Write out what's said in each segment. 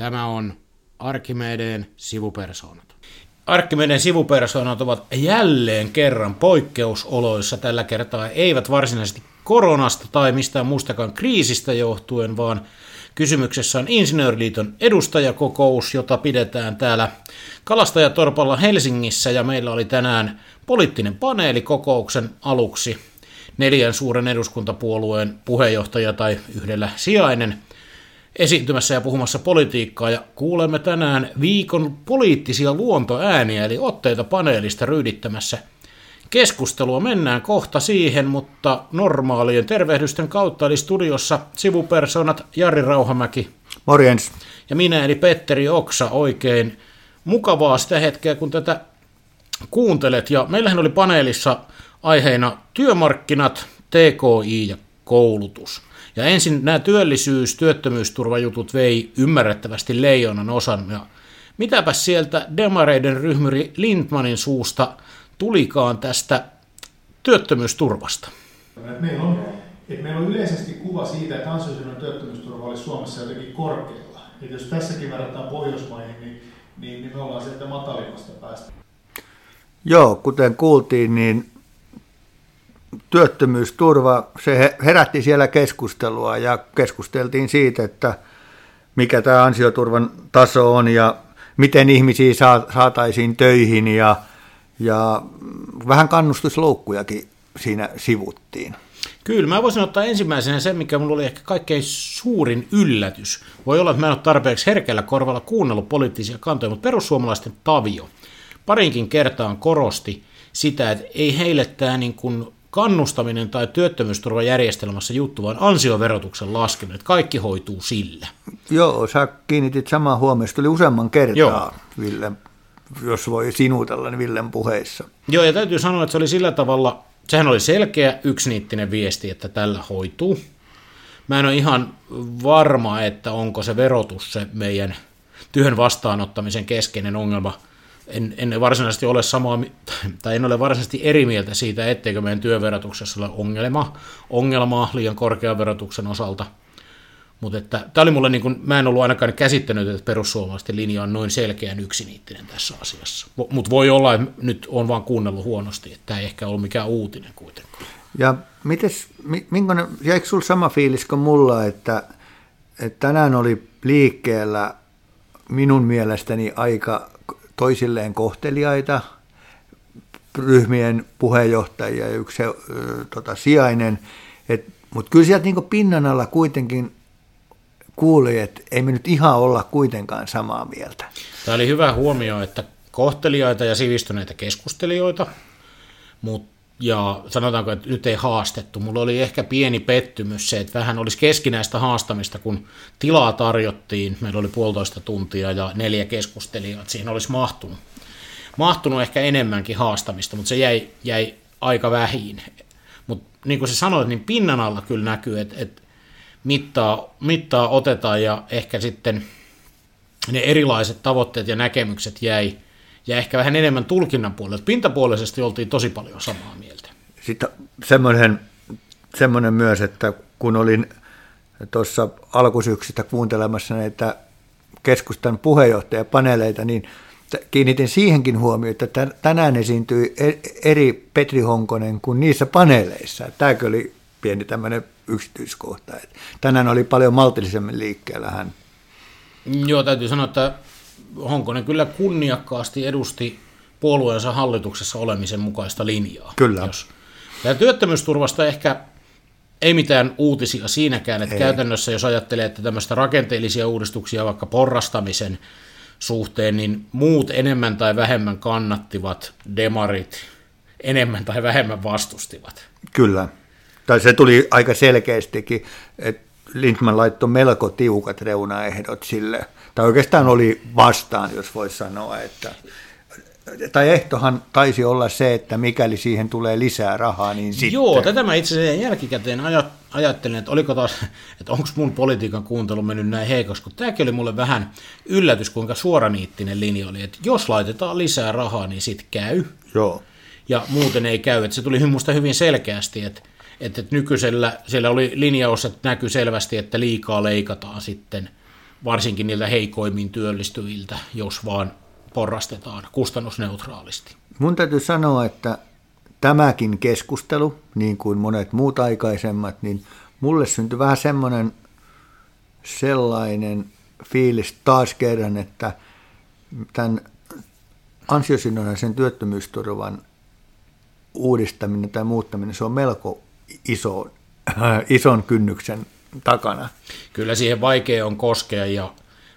Tämä on Arkimedeen sivupersoonat. Arkimedeen sivupersoonat ovat jälleen kerran poikkeusoloissa tällä kertaa, eivät varsinaisesti koronasta tai mistään muustakaan kriisistä johtuen, vaan kysymyksessä on Insinööriliiton edustajakokous, jota pidetään täällä Kalastajatorpalla Helsingissä, ja meillä oli tänään poliittinen paneeli kokouksen aluksi. Neljän suuren eduskuntapuolueen puheenjohtaja tai yhdellä sijainen – esiintymässä ja puhumassa politiikkaa ja kuulemme tänään viikon poliittisia luontoääniä eli otteita paneelista ryydittämässä keskustelua. Mennään kohta siihen, mutta normaalien tervehdysten kautta eli studiossa sivupersonat Jari Rauhamäki. Morjens. Ja minä eli Petteri Oksa oikein mukavaa sitä hetkeä, kun tätä kuuntelet. Ja meillähän oli paneelissa aiheena työmarkkinat, TKI ja koulutus. Ja ensin nämä työllisyys, työttömyysturvajutut vei ymmärrettävästi leijonan osan. Ja mitäpä sieltä demareiden ryhmyri Lindmanin suusta tulikaan tästä työttömyysturvasta? Meillä on, että meillä on yleisesti kuva siitä, että ansiosidonnainen työttömyysturva olisi Suomessa jotenkin korkealla. Että jos tässäkin verrataan Pohjoismaihin, niin, niin, niin me ollaan sieltä matalimmasta päästä. Joo, kuten kuultiin, niin työttömyysturva, se herätti siellä keskustelua ja keskusteltiin siitä, että mikä tämä ansioturvan taso on ja miten ihmisiä saataisiin töihin ja, ja vähän kannustusloukkujakin siinä sivuttiin. Kyllä, mä voisin ottaa ensimmäisenä sen, mikä mulla oli ehkä kaikkein suurin yllätys. Voi olla, että mä en ole tarpeeksi herkällä korvalla kuunnellut poliittisia kantoja, mutta perussuomalaisten Tavio parinkin kertaan korosti sitä, että ei heille tämä niin kuin kannustaminen tai työttömyysturvajärjestelmässä juttu, vaan ansioverotuksen laskeminen, että kaikki hoituu sillä. Joo, sä kiinnitit samaa huomioon, tuli useamman kertaa, Joo. Ville, jos voi sinutella niin Villen puheissa. Joo, ja täytyy sanoa, että se oli sillä tavalla, sehän oli selkeä yksiniittinen viesti, että tällä hoituu. Mä en ole ihan varma, että onko se verotus se meidän työn vastaanottamisen keskeinen ongelma – en, en varsinaisesti ole samaa, tai en ole varsinaisesti eri mieltä siitä, etteikö meidän työverotuksessa ole ongelma, ongelmaa liian korkean verotuksen osalta. Mutta että, tämä oli mulle, niin kuin, mä en ollut ainakaan käsittänyt, että perussuomalaisten linja on noin selkeän yksiniittinen tässä asiassa. Mutta voi olla, että nyt on vaan kuunnellut huonosti, että tämä ei ehkä ollut mikään uutinen kuitenkaan. Ja mites, minkälainen, jäikö sinulla sama fiilis kuin mulla, että, että tänään oli liikkeellä minun mielestäni aika toisilleen kohteliaita, ryhmien puheenjohtajia ja yksi äh, tota, sijainen, mutta kyllä sieltä niin pinnan alla kuitenkin kuuli, että ei me nyt ihan olla kuitenkaan samaa mieltä. Tämä oli hyvä huomio, että kohteliaita ja sivistyneitä keskustelijoita, mutta ja sanotaanko, että nyt ei haastettu. Mulla oli ehkä pieni pettymys se, että vähän olisi keskinäistä haastamista, kun tilaa tarjottiin. Meillä oli puolitoista tuntia ja neljä keskustelijaa. Siinä olisi mahtunut, mahtunut ehkä enemmänkin haastamista, mutta se jäi, jäi aika vähin. Mutta niin kuin sä sanoit, niin pinnan alla kyllä näkyy, että, että mittaa, mittaa otetaan ja ehkä sitten ne erilaiset tavoitteet ja näkemykset jäi – ja ehkä vähän enemmän tulkinnan puolella. Pintapuolisesti oltiin tosi paljon samaa mieltä. Sitten semmoinen, semmoinen myös, että kun olin tuossa alkusyksystä kuuntelemassa näitä keskustan puheenjohtajapaneeleita, niin kiinnitin siihenkin huomioon, että tänään esiintyi e-, eri Petri Honkonen kuin niissä paneeleissa. Tämäkin oli pieni tämmöinen yksityiskohta. Tänään oli paljon maltillisemmin liikkeellä hän. Joo, täytyy sanoa, että Honkonen kyllä kunniakkaasti edusti puolueensa hallituksessa olemisen mukaista linjaa. Kyllä. Jos. Ja työttömyysturvasta ehkä ei mitään uutisia siinäkään, että ei. käytännössä jos ajattelee, että tämmöistä rakenteellisia uudistuksia vaikka porrastamisen suhteen, niin muut enemmän tai vähemmän kannattivat, demarit enemmän tai vähemmän vastustivat. Kyllä. Tai se tuli aika selkeästikin, että Lindman laittoi melko tiukat reunaehdot sille – tai oikeastaan oli vastaan, jos voisi sanoa, että tai ehtohan taisi olla se, että mikäli siihen tulee lisää rahaa, niin sitten... Joo, tätä mä itse asiassa jälkikäteen ajattelin, että oliko taas, että onko mun politiikan kuuntelu mennyt näin heikoksi, kun tämäkin oli mulle vähän yllätys, kuinka suoraniittinen linja oli, että jos laitetaan lisää rahaa, niin sitten käy. Joo. Ja muuten ei käy, että se tuli minusta hyvin selkeästi, että, että nykyisellä, siellä oli linjaus, että näkyy selvästi, että liikaa leikataan sitten – varsinkin niiltä heikoimmin työllistyviltä, jos vaan porrastetaan kustannusneutraalisti. Mun täytyy sanoa, että tämäkin keskustelu, niin kuin monet muut aikaisemmat, niin mulle syntyi vähän semmoinen sellainen fiilis taas kerran, että tämän ansiosidonnaisen työttömyysturvan uudistaminen tai muuttaminen, se on melko iso, ison kynnyksen takana. Kyllä siihen vaikea on koskea ja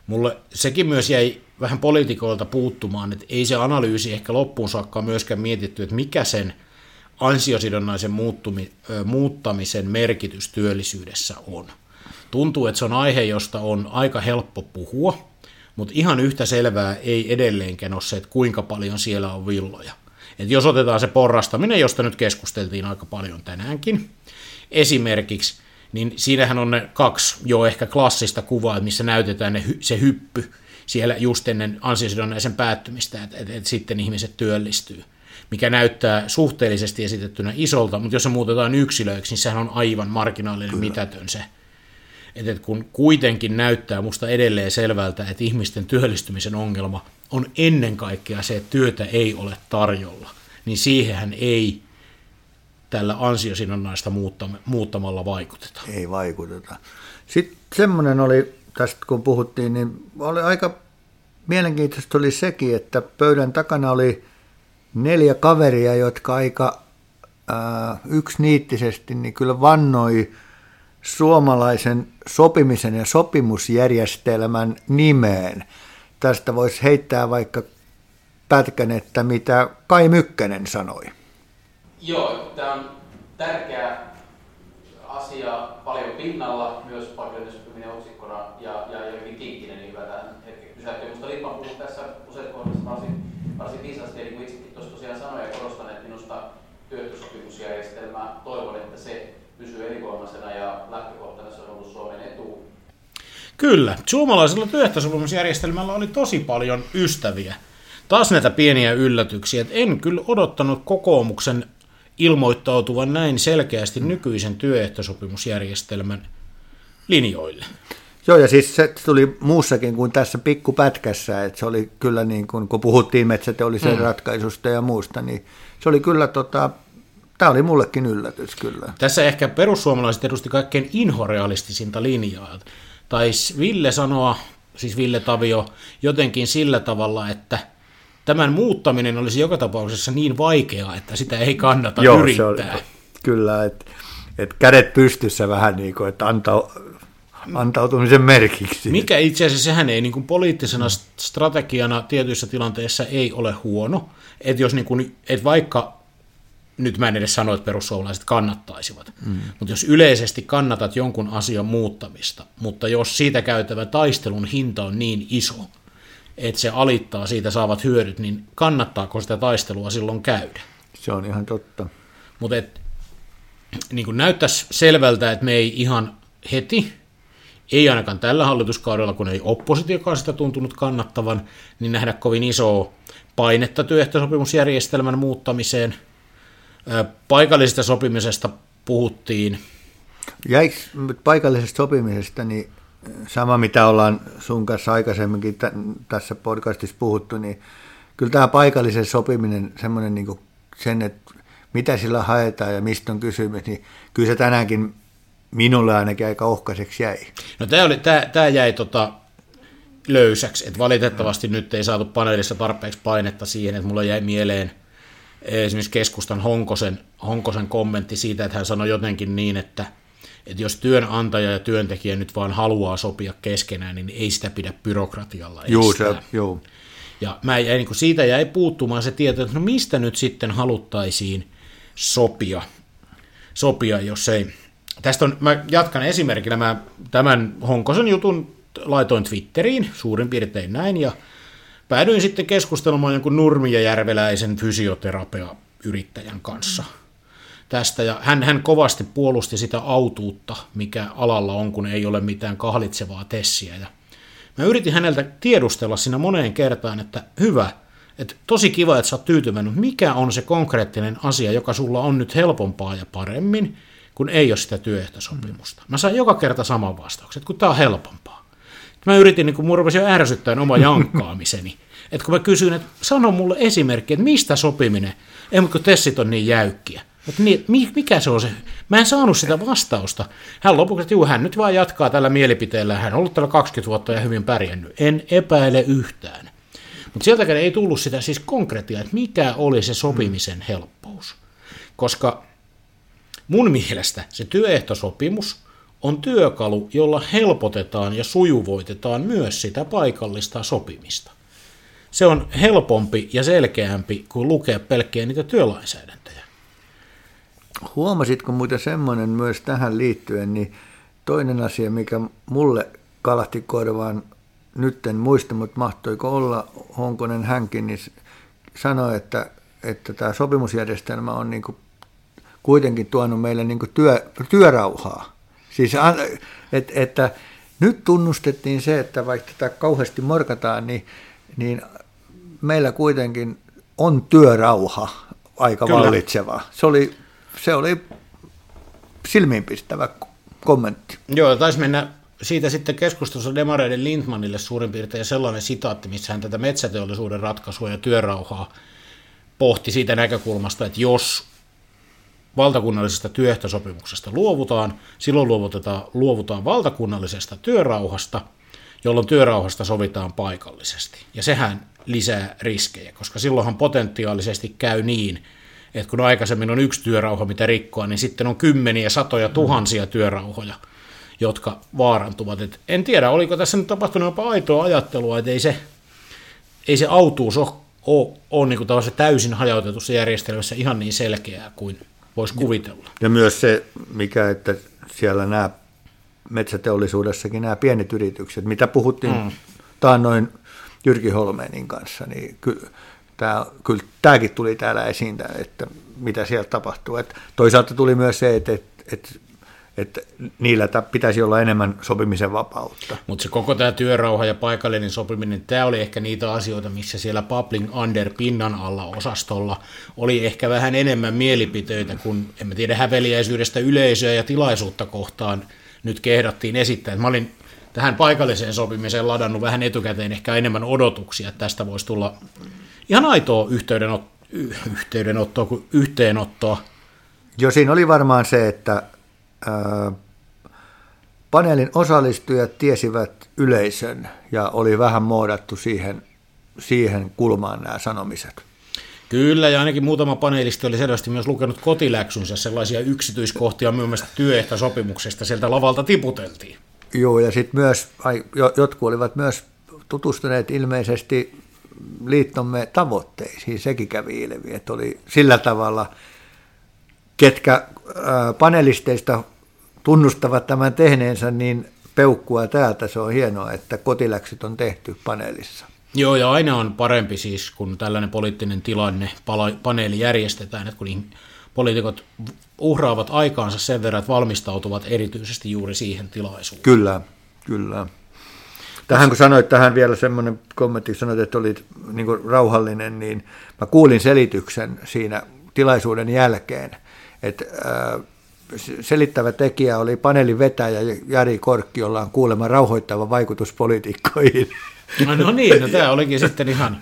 mulle sekin myös jäi vähän poliitikoilta puuttumaan, että ei se analyysi ehkä loppuun saakka myöskään mietitty, että mikä sen ansiosidonnaisen muuttumi, muuttamisen merkitys työllisyydessä on. Tuntuu, että se on aihe, josta on aika helppo puhua, mutta ihan yhtä selvää ei edelleenkään ole se, että kuinka paljon siellä on villoja. Et jos otetaan se porrastaminen, josta nyt keskusteltiin aika paljon tänäänkin, esimerkiksi, niin siinähän on ne kaksi jo ehkä klassista kuvaa, missä näytetään ne, se hyppy siellä just ennen ansiosidonnaisen päättymistä, että et, et sitten ihmiset työllistyy mikä näyttää suhteellisesti esitettynä isolta, mutta jos se muutetaan yksilöiksi, niin sehän on aivan marginaalinen Kyllä. mitätön se. Et, et kun kuitenkin näyttää musta edelleen selvältä, että ihmisten työllistymisen ongelma on ennen kaikkea se, että työtä ei ole tarjolla, niin siihenhän ei tällä ansiosidonnaista muuttamalla vaikuteta. Ei vaikuteta. Sitten semmoinen oli, tästä kun puhuttiin, niin oli aika mielenkiintoista oli sekin, että pöydän takana oli neljä kaveria, jotka aika ää, yksiniittisesti niin kyllä vannoi suomalaisen sopimisen ja sopimusjärjestelmän nimeen. Tästä voisi heittää vaikka pätkän, että mitä Kai Mykkänen sanoi. Joo, tämä on tärkeä asia paljon pinnalla, myös paikallinen sopiminen otsikkona ja, ja jokin kinkkinen, niin hyvä tähän hetken pysähtyä. Minusta Litman puhui tässä useat kohdassa varsin, varsin viisaasti, ja niin kuin itsekin tuossa tosiaan sanoin ja korostan, että minusta työehtosopimusjärjestelmä, toivon, että se pysyy elinvoimaisena ja lähtökohtana se on ollut Suomen etu. Kyllä, suomalaisella työehtosopimusjärjestelmällä oli tosi paljon ystäviä. Taas näitä pieniä yllätyksiä, että en kyllä odottanut kokoomuksen ilmoittautuvan näin selkeästi nykyisen työehtosopimusjärjestelmän linjoille. Joo, ja siis se tuli muussakin kuin tässä pikkupätkässä, että se oli kyllä niin kuin, kun puhuttiin metsäteollisen mm. ratkaisusta ja muusta, niin se oli kyllä tota, tämä oli mullekin yllätys kyllä. Tässä ehkä perussuomalaiset edusti kaikkein inhorealistisinta linjaa. Taisi Ville sanoa, siis Ville Tavio, jotenkin sillä tavalla, että – tämän muuttaminen olisi joka tapauksessa niin vaikeaa, että sitä ei kannata Joo, yrittää. Se oli, kyllä, että et kädet pystyssä vähän niin kuin, että antau, antautumisen merkiksi. Mikä itse asiassa sehän ei niin kuin poliittisena strategiana tietyissä tilanteissa ei ole huono, että jos niin kuin, että vaikka nyt mä en edes sano, että perussuomalaiset kannattaisivat, mm. mutta jos yleisesti kannatat jonkun asian muuttamista, mutta jos siitä käytävä taistelun hinta on niin iso, että se alittaa siitä saavat hyödyt, niin kannattaako sitä taistelua silloin käydä? Se on ihan totta. Mutta niin näyttäisi selvältä, että me ei ihan heti, ei ainakaan tällä hallituskaudella, kun ei oppositiokaan sitä tuntunut kannattavan, niin nähdä kovin isoa painetta työehtosopimusjärjestelmän muuttamiseen. Paikallisesta sopimisesta puhuttiin. Jäikö paikallisesta sopimisesta, niin sama mitä ollaan sun kanssa aikaisemminkin t- tässä podcastissa puhuttu, niin kyllä tämä paikallisen sopiminen, semmoinen niin sen, että mitä sillä haetaan ja mistä on kysymys, niin kyllä se tänäänkin minulle ainakin aika ohkaiseksi jäi. No tämä, oli, tämä, tämä jäi tota löysäksi, että valitettavasti nyt ei saatu paneelissa tarpeeksi painetta siihen, että mulla jäi mieleen esimerkiksi keskustan Honkosen, Honkosen kommentti siitä, että hän sanoi jotenkin niin, että – että jos työnantaja ja työntekijä nyt vaan haluaa sopia keskenään, niin ei sitä pidä byrokratialla estää. Joo, se, joo. Ja mä jäin, niin siitä jäi puuttumaan se tieto, että no mistä nyt sitten haluttaisiin sopia, sopia jos ei. Tästä on, mä jatkan esimerkillä, mä tämän Honkosen jutun laitoin Twitteriin, suurin piirtein näin, ja päädyin sitten keskustelemaan jonkun Nurmi ja Järveläisen fysioterapia yrittäjän kanssa – tästä, ja hän, hän kovasti puolusti sitä autuutta, mikä alalla on, kun ei ole mitään kahlitsevaa tessiä, ja mä yritin häneltä tiedustella siinä moneen kertaan, että hyvä, että tosi kiva, että sä oot tyytyväinen, mikä on se konkreettinen asia, joka sulla on nyt helpompaa ja paremmin, kun ei ole sitä työehtosopimusta. Mä sain joka kerta saman vastauksen, että kun tämä on helpompaa. Mä yritin, niin kun mun rupesin jo ärsyttämään oma jankkaamiseni. että kun mä kysyin, että sano mulle esimerkki, että mistä sopiminen, ei mutta kun tessit on niin jäykkiä. Että niin, mikä se on se? Mä en saanut sitä vastausta. Hän lopuksi, että juu, hän nyt vaan jatkaa tällä mielipiteellä. Hän on ollut täällä 20 vuotta ja hyvin pärjännyt. En epäile yhtään. Mutta sieltäkään ei tullut sitä siis konkreettia, että mikä oli se sopimisen helppous. Koska mun mielestä se työehtosopimus on työkalu, jolla helpotetaan ja sujuvoitetaan myös sitä paikallista sopimista. Se on helpompi ja selkeämpi kuin lukea pelkkiä niitä työlainsäädäntöjä. Huomasitko muuten semmoinen myös tähän liittyen, niin toinen asia, mikä mulle kalahti korvaan, nyt en muista, mutta mahtoiko olla Honkonen hänkin, niin sanoi, että, että tämä sopimusjärjestelmä on niin kuin kuitenkin tuonut meille niin kuin työ, työrauhaa. Siis, et, että nyt tunnustettiin se, että vaikka tätä kauheasti morkataan, niin, niin meillä kuitenkin on työrauha aika Kyllä. vallitseva. Se oli, se oli silmiinpistävä kommentti. Joo, taisi mennä siitä sitten keskustelussa Demareiden Lindmanille suurin piirtein sellainen sitaatti, missä hän tätä metsäteollisuuden ratkaisua ja työrauhaa pohti siitä näkökulmasta, että jos valtakunnallisesta työehtosopimuksesta luovutaan, silloin luovutetaan, luovutaan valtakunnallisesta työrauhasta, jolloin työrauhasta sovitaan paikallisesti. Ja sehän lisää riskejä, koska silloinhan potentiaalisesti käy niin, että kun aikaisemmin on yksi työrauha, mitä rikkoa, niin sitten on kymmeniä, satoja, tuhansia työrauhoja, jotka vaarantuvat. Et en tiedä, oliko tässä nyt tapahtunut jopa aitoa ajattelua, että ei se, ei se autuus ole, ole, ole niin kuin täysin hajautetussa järjestelmässä ihan niin selkeää kuin voisi kuvitella. Ja myös se, mikä, että siellä nämä metsäteollisuudessakin nämä pienet yritykset, mitä puhuttiin mm. taannoin Jyrki Holmeenin kanssa, niin ky, tämä, kyllä tämäkin tuli täällä esiin, että mitä siellä tapahtuu. Et toisaalta tuli myös se, että, että, että että niillä pitäisi olla enemmän sopimisen vapautta. Mutta se koko tämä työrauha ja paikallinen sopiminen, tämä oli ehkä niitä asioita, missä siellä Publing Under pinnan alla osastolla oli ehkä vähän enemmän mielipiteitä kuin, en mä tiedä, häveliäisyydestä yleisöä ja tilaisuutta kohtaan nyt kehdattiin esittää. Mä olin tähän paikalliseen sopimiseen ladannut vähän etukäteen ehkä enemmän odotuksia, että tästä voisi tulla ihan aitoa yhteydenot, yhteydenottoa kuin yhteenottoa. Jo siinä oli varmaan se, että paneelin osallistujat tiesivät yleisön ja oli vähän muodattu siihen, siihen kulmaan nämä sanomiset. Kyllä, ja ainakin muutama panelisti oli selvästi myös lukenut kotiläksynsä sellaisia yksityiskohtia myös työehtosopimuksesta sieltä lavalta tiputeltiin. Joo, ja sitten myös, ai, jotkut olivat myös tutustuneet ilmeisesti liittomme tavoitteisiin, sekin kävi ilmi, että oli sillä tavalla, ketkä panelisteista tunnustavat tämän tehneensä niin peukkua täältä. Se on hienoa, että kotiläksyt on tehty paneelissa. Joo, ja aina on parempi siis, kun tällainen poliittinen tilanne, paneeli järjestetään, että kun poliitikot uhraavat aikaansa sen verran, että valmistautuvat erityisesti juuri siihen tilaisuuteen. Kyllä, kyllä. Tähän kun sanoit tähän vielä semmoinen kommentti, sanoit, että olit niin rauhallinen, niin mä kuulin selityksen siinä tilaisuuden jälkeen, että selittävä tekijä oli paneelin vetäjä Jari Korkki, jolla on kuulemma rauhoittava vaikutus poliitikkoihin. No, no niin, no tämä olikin sitten ihan,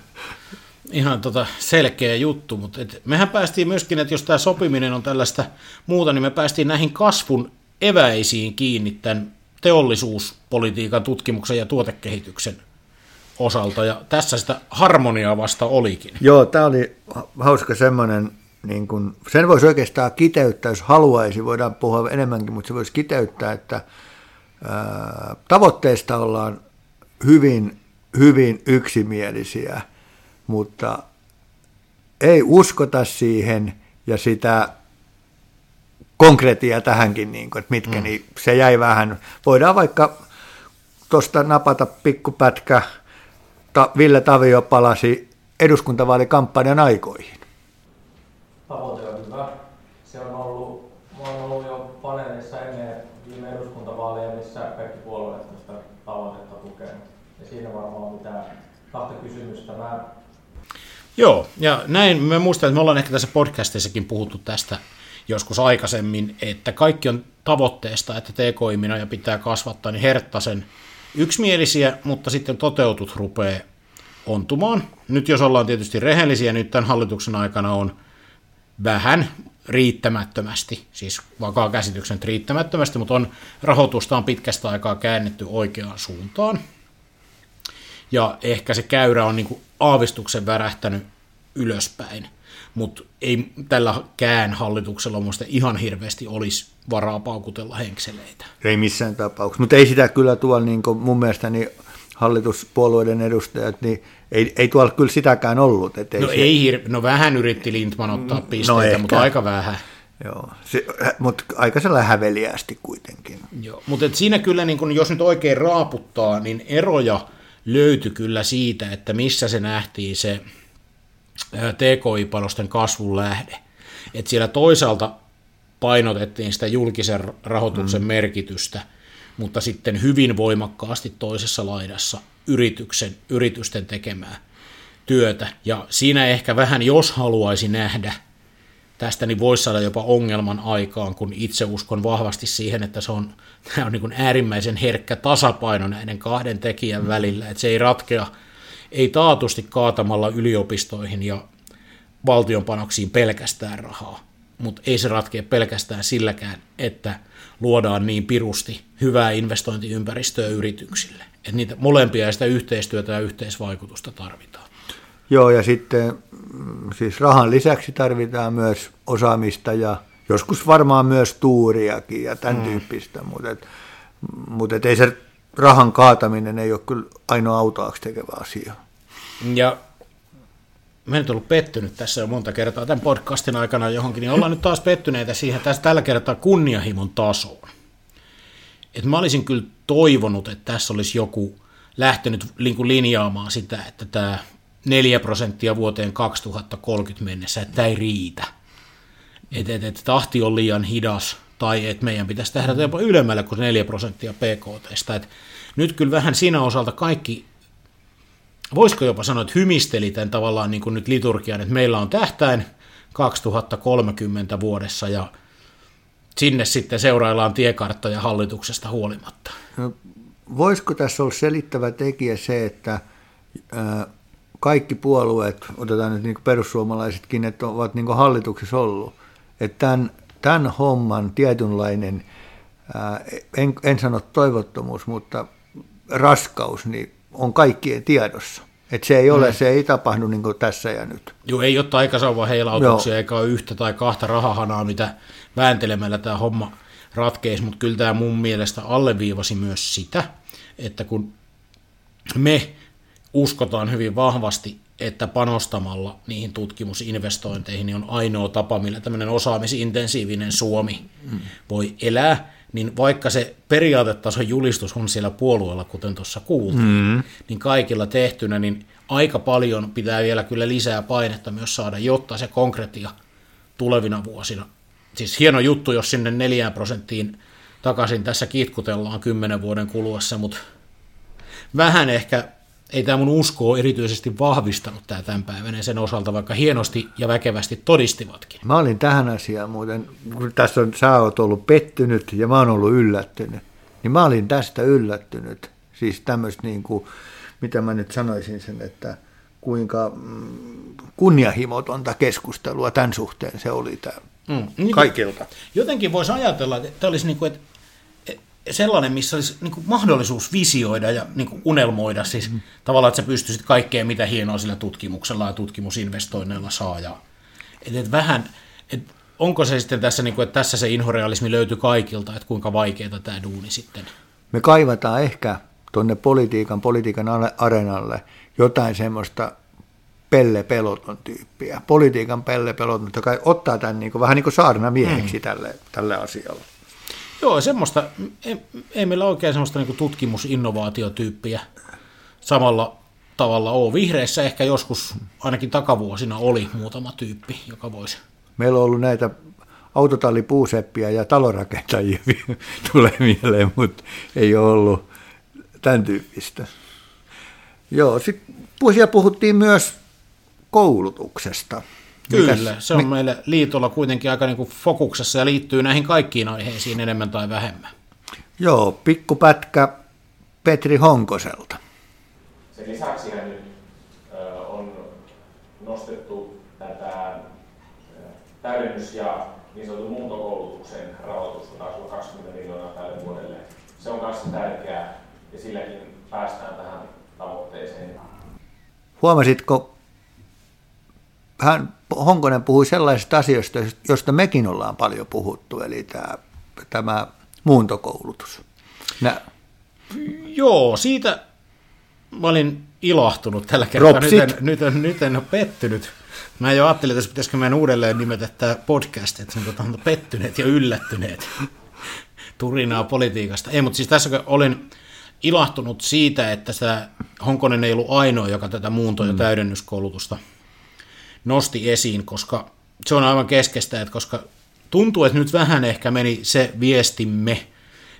ihan tota selkeä juttu, mutta et mehän päästiin myöskin, että jos tämä sopiminen on tällaista muuta, niin me päästiin näihin kasvun eväisiin kiinni tämän teollisuuspolitiikan tutkimuksen ja tuotekehityksen osalta, ja tässä sitä harmoniaa vasta olikin. Joo, tämä oli hauska semmoinen niin kun, sen voisi oikeastaan kiteyttää, jos haluaisi, voidaan puhua enemmänkin, mutta se voisi kiteyttää, että ää, tavoitteista ollaan hyvin, hyvin yksimielisiä, mutta ei uskota siihen ja sitä konkreettia tähänkin, niin kuin, että mitkä, mm. niin se jäi vähän. Voidaan vaikka tuosta napata pikkupätkä, ta, Ville Tavio palasi eduskuntavaalikampanjan aikoihin tavoite on hyvä. Se on ollut, mä on ollut jo paneelissa ennen viime eduskuntavaaleja, missä kaikki puolueet tästä tavoitetta tukenut. Ja siinä varmaan on mitään kahta kysymystä. Mä... Joo, ja näin me muistan, että me ollaan ehkä tässä podcastissakin puhuttu tästä joskus aikaisemmin, että kaikki on tavoitteesta, että tki ja pitää kasvattaa, niin Herttasen yksimielisiä, mutta sitten toteutut rupeaa ontumaan. Nyt jos ollaan tietysti rehellisiä, nyt tämän hallituksen aikana on vähän riittämättömästi, siis vakaa käsityksen riittämättömästi, mutta on rahoitusta on pitkästä aikaa käännetty oikeaan suuntaan. Ja ehkä se käyrä on niin kuin aavistuksen värähtänyt ylöspäin, mutta ei tälläkään hallituksella muista ihan hirveästi olisi varaa paukutella henkseleitä. Ei missään tapauksessa, mutta ei sitä kyllä tuolla niin mun mielestäni hallituspuolueiden edustajat, niin ei, ei tuolla kyllä sitäkään ollut. Et ei no, se... ei hir- no vähän yritti Lindman ottaa mm, pisteitä, no mutta aika vähän. Joo, se, mutta aika sellainen häveliästi kuitenkin. Joo, mutta et siinä kyllä, niin kun, jos nyt oikein raaputtaa, niin eroja löytyi kyllä siitä, että missä se nähtiin se TKI-panosten kasvun lähde. Et siellä toisaalta painotettiin sitä julkisen rahoituksen mm. merkitystä, mutta sitten hyvin voimakkaasti toisessa laidassa yrityksen, yritysten tekemää työtä. Ja siinä ehkä vähän, jos haluaisi nähdä tästä, niin voisi saada jopa ongelman aikaan, kun itse uskon vahvasti siihen, että se on, tämä on niin kuin äärimmäisen herkkä tasapaino näiden kahden tekijän välillä, että se ei ratkea, ei taatusti kaatamalla yliopistoihin ja valtionpanoksiin pelkästään rahaa, mutta ei se ratkea pelkästään silläkään, että luodaan niin pirusti hyvää investointiympäristöä yrityksille. Että niitä molempia ja sitä yhteistyötä ja yhteisvaikutusta tarvitaan. Joo, ja sitten siis rahan lisäksi tarvitaan myös osaamista ja joskus varmaan myös tuuriakin ja tämän mm. tyyppistä, mutta, et, mutta et ei se rahan kaataminen ei ole kyllä ainoa autoaksi tekevä asia. Ja mä en ollut pettynyt tässä jo monta kertaa tämän podcastin aikana johonkin, niin ollaan nyt taas pettyneitä siihen tässä tällä kertaa kunnianhimon tasoon. Et mä olisin kyllä toivonut, että tässä olisi joku lähtenyt niin linjaamaan sitä, että tämä 4 prosenttia vuoteen 2030 mennessä, että tämä ei riitä. Että et, et tahti on liian hidas, tai että meidän pitäisi tehdä jopa ylemmälle kuin 4 prosenttia PKT. Et nyt kyllä vähän siinä osalta kaikki voisiko jopa sanoa, että hymisteli tämän tavallaan niin kuin nyt liturgian, että meillä on tähtäin 2030 vuodessa ja sinne sitten seuraillaan tiekarttoja hallituksesta huolimatta. No, voisiko tässä olla selittävä tekijä se, että kaikki puolueet, otetaan nyt niin perussuomalaisetkin, että ovat niin hallituksessa ollut, että tämän, tämän homman tietynlainen, en, en sano toivottomuus, mutta raskaus, niin on kaikkien tiedossa. Että se ei ole, mm. se ei tapahdu niin tässä ja nyt. Joo, ei ole taikasauva heilautuksia, Joo. eikä ole yhtä tai kahta rahahanaa, mitä vääntelemällä tämä homma ratkeisi, mutta kyllä tämä mun mielestä alleviivasi myös sitä, että kun me uskotaan hyvin vahvasti, että panostamalla niihin tutkimusinvestointeihin niin on ainoa tapa, millä tämmöinen osaamisintensiivinen Suomi mm. voi elää, niin vaikka se periaatetason julistus on siellä puolueella, kuten tuossa kuultiin, mm. niin kaikilla tehtynä, niin aika paljon pitää vielä kyllä lisää painetta myös saada, jotta se konkretia tulevina vuosina. Siis hieno juttu, jos sinne neljään prosenttiin takaisin tässä kitkutellaan kymmenen vuoden kuluessa, mutta vähän ehkä ei tämä mun usko erityisesti vahvistanut tämä tämän päivän sen osalta, vaikka hienosti ja väkevästi todistivatkin. Mä olin tähän asiaan muuten, kun tässä on, sä oot ollut pettynyt ja mä oon ollut yllättynyt, niin mä olin tästä yllättynyt. Siis tämmöistä niin kuin, mitä mä nyt sanoisin sen, että kuinka mm, kunnianhimotonta keskustelua tämän suhteen se oli tämä mm, niin kaikilta. Jotenkin voisi ajatella, että tämä olisi niin kuin, että sellainen, missä olisi niin kuin mahdollisuus visioida ja niin kuin unelmoida, siis mm. tavallaan, että sä pystyisit kaikkeen, mitä hienoa sillä tutkimuksella ja tutkimusinvestoinneilla saa. Ja, et, et vähän, et onko se sitten tässä, niin kuin, että tässä se inhorealismi löytyy kaikilta, että kuinka vaikeaa tämä duuni sitten? Me kaivataan ehkä tuonne politiikan, politiikan areenalle jotain semmoista Pelle Peloton tyyppiä, politiikan Pelle Peloton, joka ottaa tämän niin kuin, vähän niin kuin saarna mieheksi mm. tälle, tälle asialle. Joo, semmoista, ei, ei meillä oikein semmoista niin tutkimusinnovaatiotyyppiä samalla tavalla ole. Vihreissä ehkä joskus, ainakin takavuosina, oli muutama tyyppi, joka voisi. Meillä on ollut näitä autotallipuuseppiä ja talorakentajia tulee mieleen, mutta ei ole ollut tämän tyyppistä. Joo, sitten puhuttiin myös koulutuksesta. Kyllä, Mikäs, se on mi- meille liitolla kuitenkin aika niin kuin fokuksessa ja liittyy näihin kaikkiin aiheisiin enemmän tai vähemmän. Joo, pikkupätkä Petri Honkoselta. Sen lisäksi nyt on nostettu tätä täydennys- ja niin sanotun muuntokoulutuksen rahoitusta taisi olla 20 miljoonaa tälle vuodelle. Se on myös tärkeää ja silläkin päästään tähän tavoitteeseen. Huomasitko, hän, Honkonen puhui sellaisista asioista, joista mekin ollaan paljon puhuttu, eli tämä, tämä muuntokoulutus. Nä. Joo, siitä mä olin ilahtunut tällä kertaa. Nyt en, nyt, en, nyt en ole pettynyt. Mä jo ajattelin, että pitäisikö meidän uudelleen nimetä tämä podcast, että on pettyneet ja yllättyneet turinaa politiikasta. Ei, mutta siis tässä olin ilahtunut siitä, että sitä Honkonen ei ollut ainoa, joka tätä muunto- ja mm. täydennyskoulutusta nosti esiin, koska se on aivan keskeistä, että koska tuntuu, että nyt vähän ehkä meni se viestimme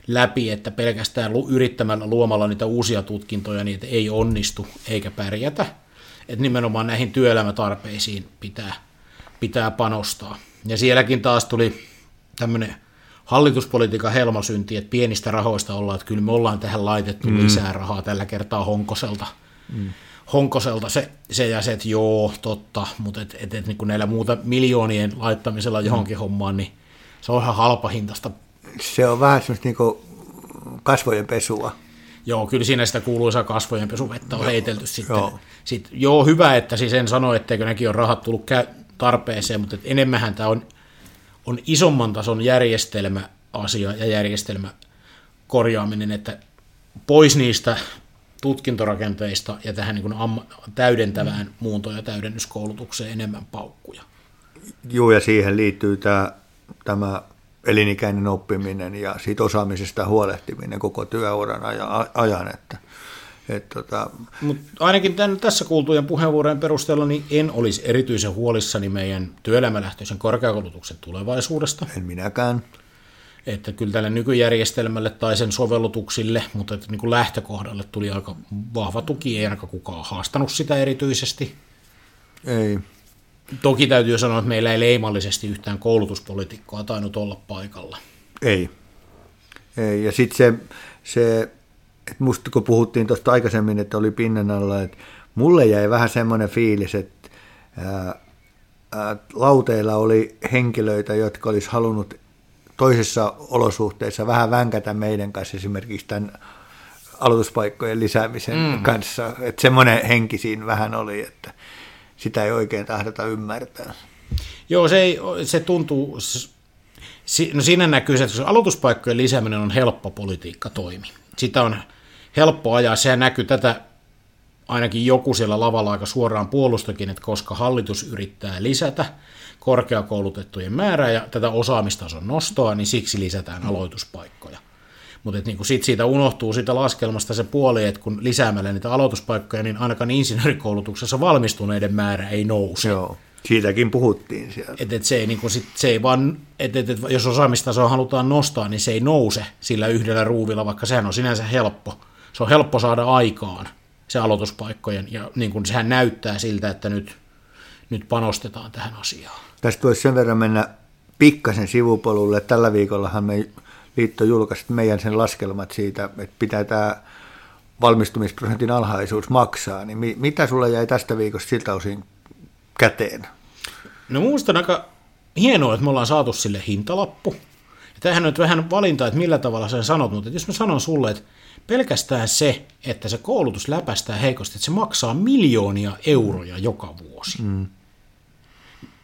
läpi, että pelkästään yrittämällä luomalla niitä uusia tutkintoja, niin ei onnistu eikä pärjätä. Että nimenomaan näihin työelämätarpeisiin pitää, pitää panostaa. Ja sielläkin taas tuli tämmöinen hallituspolitiikan helmasynti, että pienistä rahoista ollaan, että kyllä me ollaan tähän laitettu mm. lisää rahaa tällä kertaa Honkoselta. Mm. Honkoselta se, se ja se, että joo, totta, mutta et, et, et, niin näillä muuta miljoonien laittamisella johonkin mm. hommaan, niin se on ihan halpahintaista. Se on vähän semmoista niin kasvojen pesua. Joo, kyllä siinä sitä kuuluisaa kasvojen pesuvettä on heitelty sitten. Joo. Sit, joo, hyvä, että siis en sano, etteikö nekin on rahat tullut tarpeeseen, mutta enemmän tämä on on isomman tason järjestelmä asia ja järjestelmä korjaaminen, että pois niistä tutkintorakenteista ja tähän niin kuin täydentävään muunto- ja täydennyskoulutukseen enemmän paukkuja. Joo, ja siihen liittyy tämä, tämä elinikäinen oppiminen ja siitä osaamisesta huolehtiminen koko työuran ajan, että et tota... Mut ainakin tämän, tässä kuultujen puheenvuorojen perusteella niin en olisi erityisen huolissani meidän työelämälähtöisen korkeakoulutuksen tulevaisuudesta. En minäkään. Että kyllä tälle nykyjärjestelmälle tai sen sovellutuksille, mutta että niin kuin lähtökohdalle tuli aika vahva tuki, ei ainakaan kukaan haastanut sitä erityisesti. Ei. Toki täytyy sanoa, että meillä ei leimallisesti yhtään koulutuspolitiikkoa tainnut olla paikalla. Ei. ei. Ja sitten se, se että musta kun puhuttiin tuosta aikaisemmin, että oli pinnan alla, että mulle jäi vähän semmoinen fiilis, että ää, ää, lauteilla oli henkilöitä, jotka olisi halunnut toisissa olosuhteissa vähän vänkätä meidän kanssa esimerkiksi tämän aloituspaikkojen lisäämisen mm. kanssa. Että semmoinen henki siinä vähän oli, että sitä ei oikein tahdota ymmärtää. Joo, se, ei, se tuntuu, no siinä näkyy se, että aloituspaikkojen lisääminen on helppo politiikka toimi. Sitä on helppo ajaa. Sehän näkyy tätä ainakin joku siellä lavalla aika suoraan puolustakin, että koska hallitus yrittää lisätä korkeakoulutettujen määrää ja tätä osaamistason nostoa, niin siksi lisätään aloituspaikkoja. Mutta niin sitten siitä unohtuu siitä laskelmasta se puoli, että kun lisäämällä niitä aloituspaikkoja, niin ainakaan insinöörikoulutuksessa valmistuneiden määrä ei nouse. Joo, siitäkin puhuttiin siellä. Et, et se, ei, niin sit, se ei vaan, et, et, et, jos osaamistasoa halutaan nostaa, niin se ei nouse sillä yhdellä ruuvilla, vaikka sehän on sinänsä helppo se on helppo saada aikaan se aloituspaikkojen, ja niin kuin sehän näyttää siltä, että nyt, nyt panostetaan tähän asiaan. Tästä voisi sen verran mennä pikkasen sivupolulle. Tällä viikollahan me liitto julkaisi meidän sen laskelmat siitä, että pitää tämä valmistumisprosentin alhaisuus maksaa, niin mitä sulla jäi tästä viikosta siltä osin käteen? No minusta on aika hienoa, että me ollaan saatu sille hintalappu. Ja tämähän on nyt vähän valinta, että millä tavalla sen sanot, mutta jos mä sanon sulle, että pelkästään se, että se koulutus läpästää heikosti, että se maksaa miljoonia euroja joka vuosi. Mm.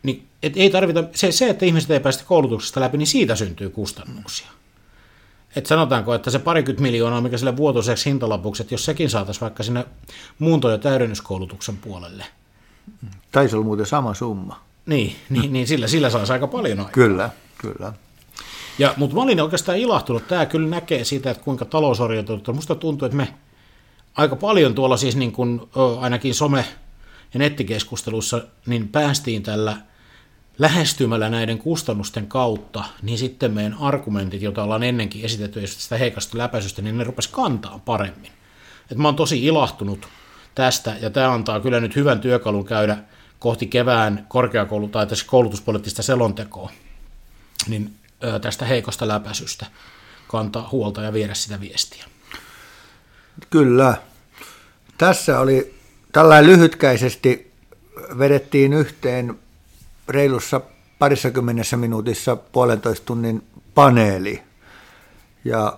Niin, et ei tarvita, se, se, että ihmiset ei päästä koulutuksesta läpi, niin siitä syntyy kustannuksia. Et sanotaanko, että se parikymmentä miljoonaa, mikä sille vuotuiseksi hintalapuksi, että jos sekin saataisiin vaikka sinne muunto- ja täydennyskoulutuksen puolelle. Taisi olla muuten sama summa. Niin, niin, niin sillä, sillä saisi aika paljon aikaa. Kyllä, kyllä. Ja, mutta mä olin oikeastaan ilahtunut. Tämä kyllä näkee sitä, että kuinka talousorientoitunut. Musta tuntuu, että me aika paljon tuolla siis niin kuin, ainakin some- ja nettikeskustelussa niin päästiin tällä lähestymällä näiden kustannusten kautta, niin sitten meidän argumentit, joita ollaan ennenkin esitetty sitä heikasta läpäisystä, niin ne rupesi kantaa paremmin. Et mä oon tosi ilahtunut tästä, ja tämä antaa kyllä nyt hyvän työkalun käydä kohti kevään korkeakoulu- tai tässä koulutuspoliittista selontekoa. Niin tästä heikosta läpäisystä kantaa huolta ja viedä sitä viestiä. Kyllä. Tässä oli tällainen lyhytkäisesti vedettiin yhteen reilussa parissakymmenessä minuutissa puolentoista tunnin paneeli. Ja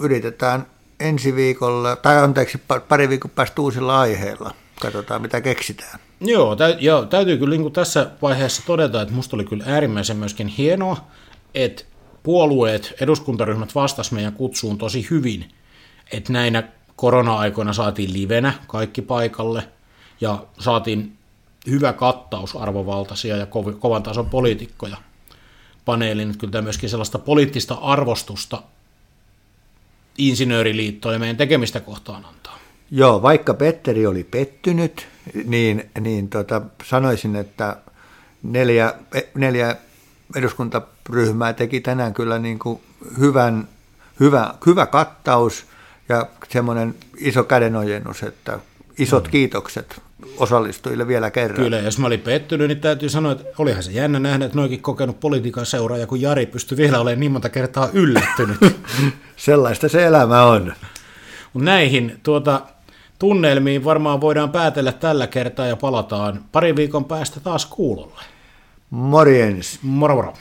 yritetään ensi viikolla, tai anteeksi, pari viikon päästä uusilla aiheilla. Katsotaan, mitä keksitään. Joo, tä, joo täytyy kyllä niin tässä vaiheessa todeta, että musta oli kyllä äärimmäisen myöskin hienoa, että puolueet, eduskuntaryhmät vastas meidän kutsuun tosi hyvin, että näinä korona-aikoina saatiin livenä kaikki paikalle ja saatiin hyvä kattaus arvovaltaisia ja kovan tason poliitikkoja paneeliin. Kyllä tämä myöskin sellaista poliittista arvostusta insinööriliittoon ja meidän tekemistä kohtaan antaa. Joo, vaikka Petteri oli pettynyt, niin, niin tota, sanoisin, että neljä, neljä eduskuntaryhmää teki tänään kyllä niin kuin hyvän, hyvä, hyvä kattaus ja semmoinen iso kädenojennus, että isot mm. kiitokset osallistujille vielä kerran. Kyllä, jos mä olin pettynyt, niin täytyy sanoa, että olihan se jännä nähdä, että noikin kokenut politiikan seuraaja, kun Jari pystyi vielä olemaan niin monta kertaa yllättynyt. Sellaista se elämä on. Mut näihin tuota, tunnelmiin varmaan voidaan päätellä tällä kertaa ja palataan pari viikon päästä taas kuulolle. Morjens. Moro moro.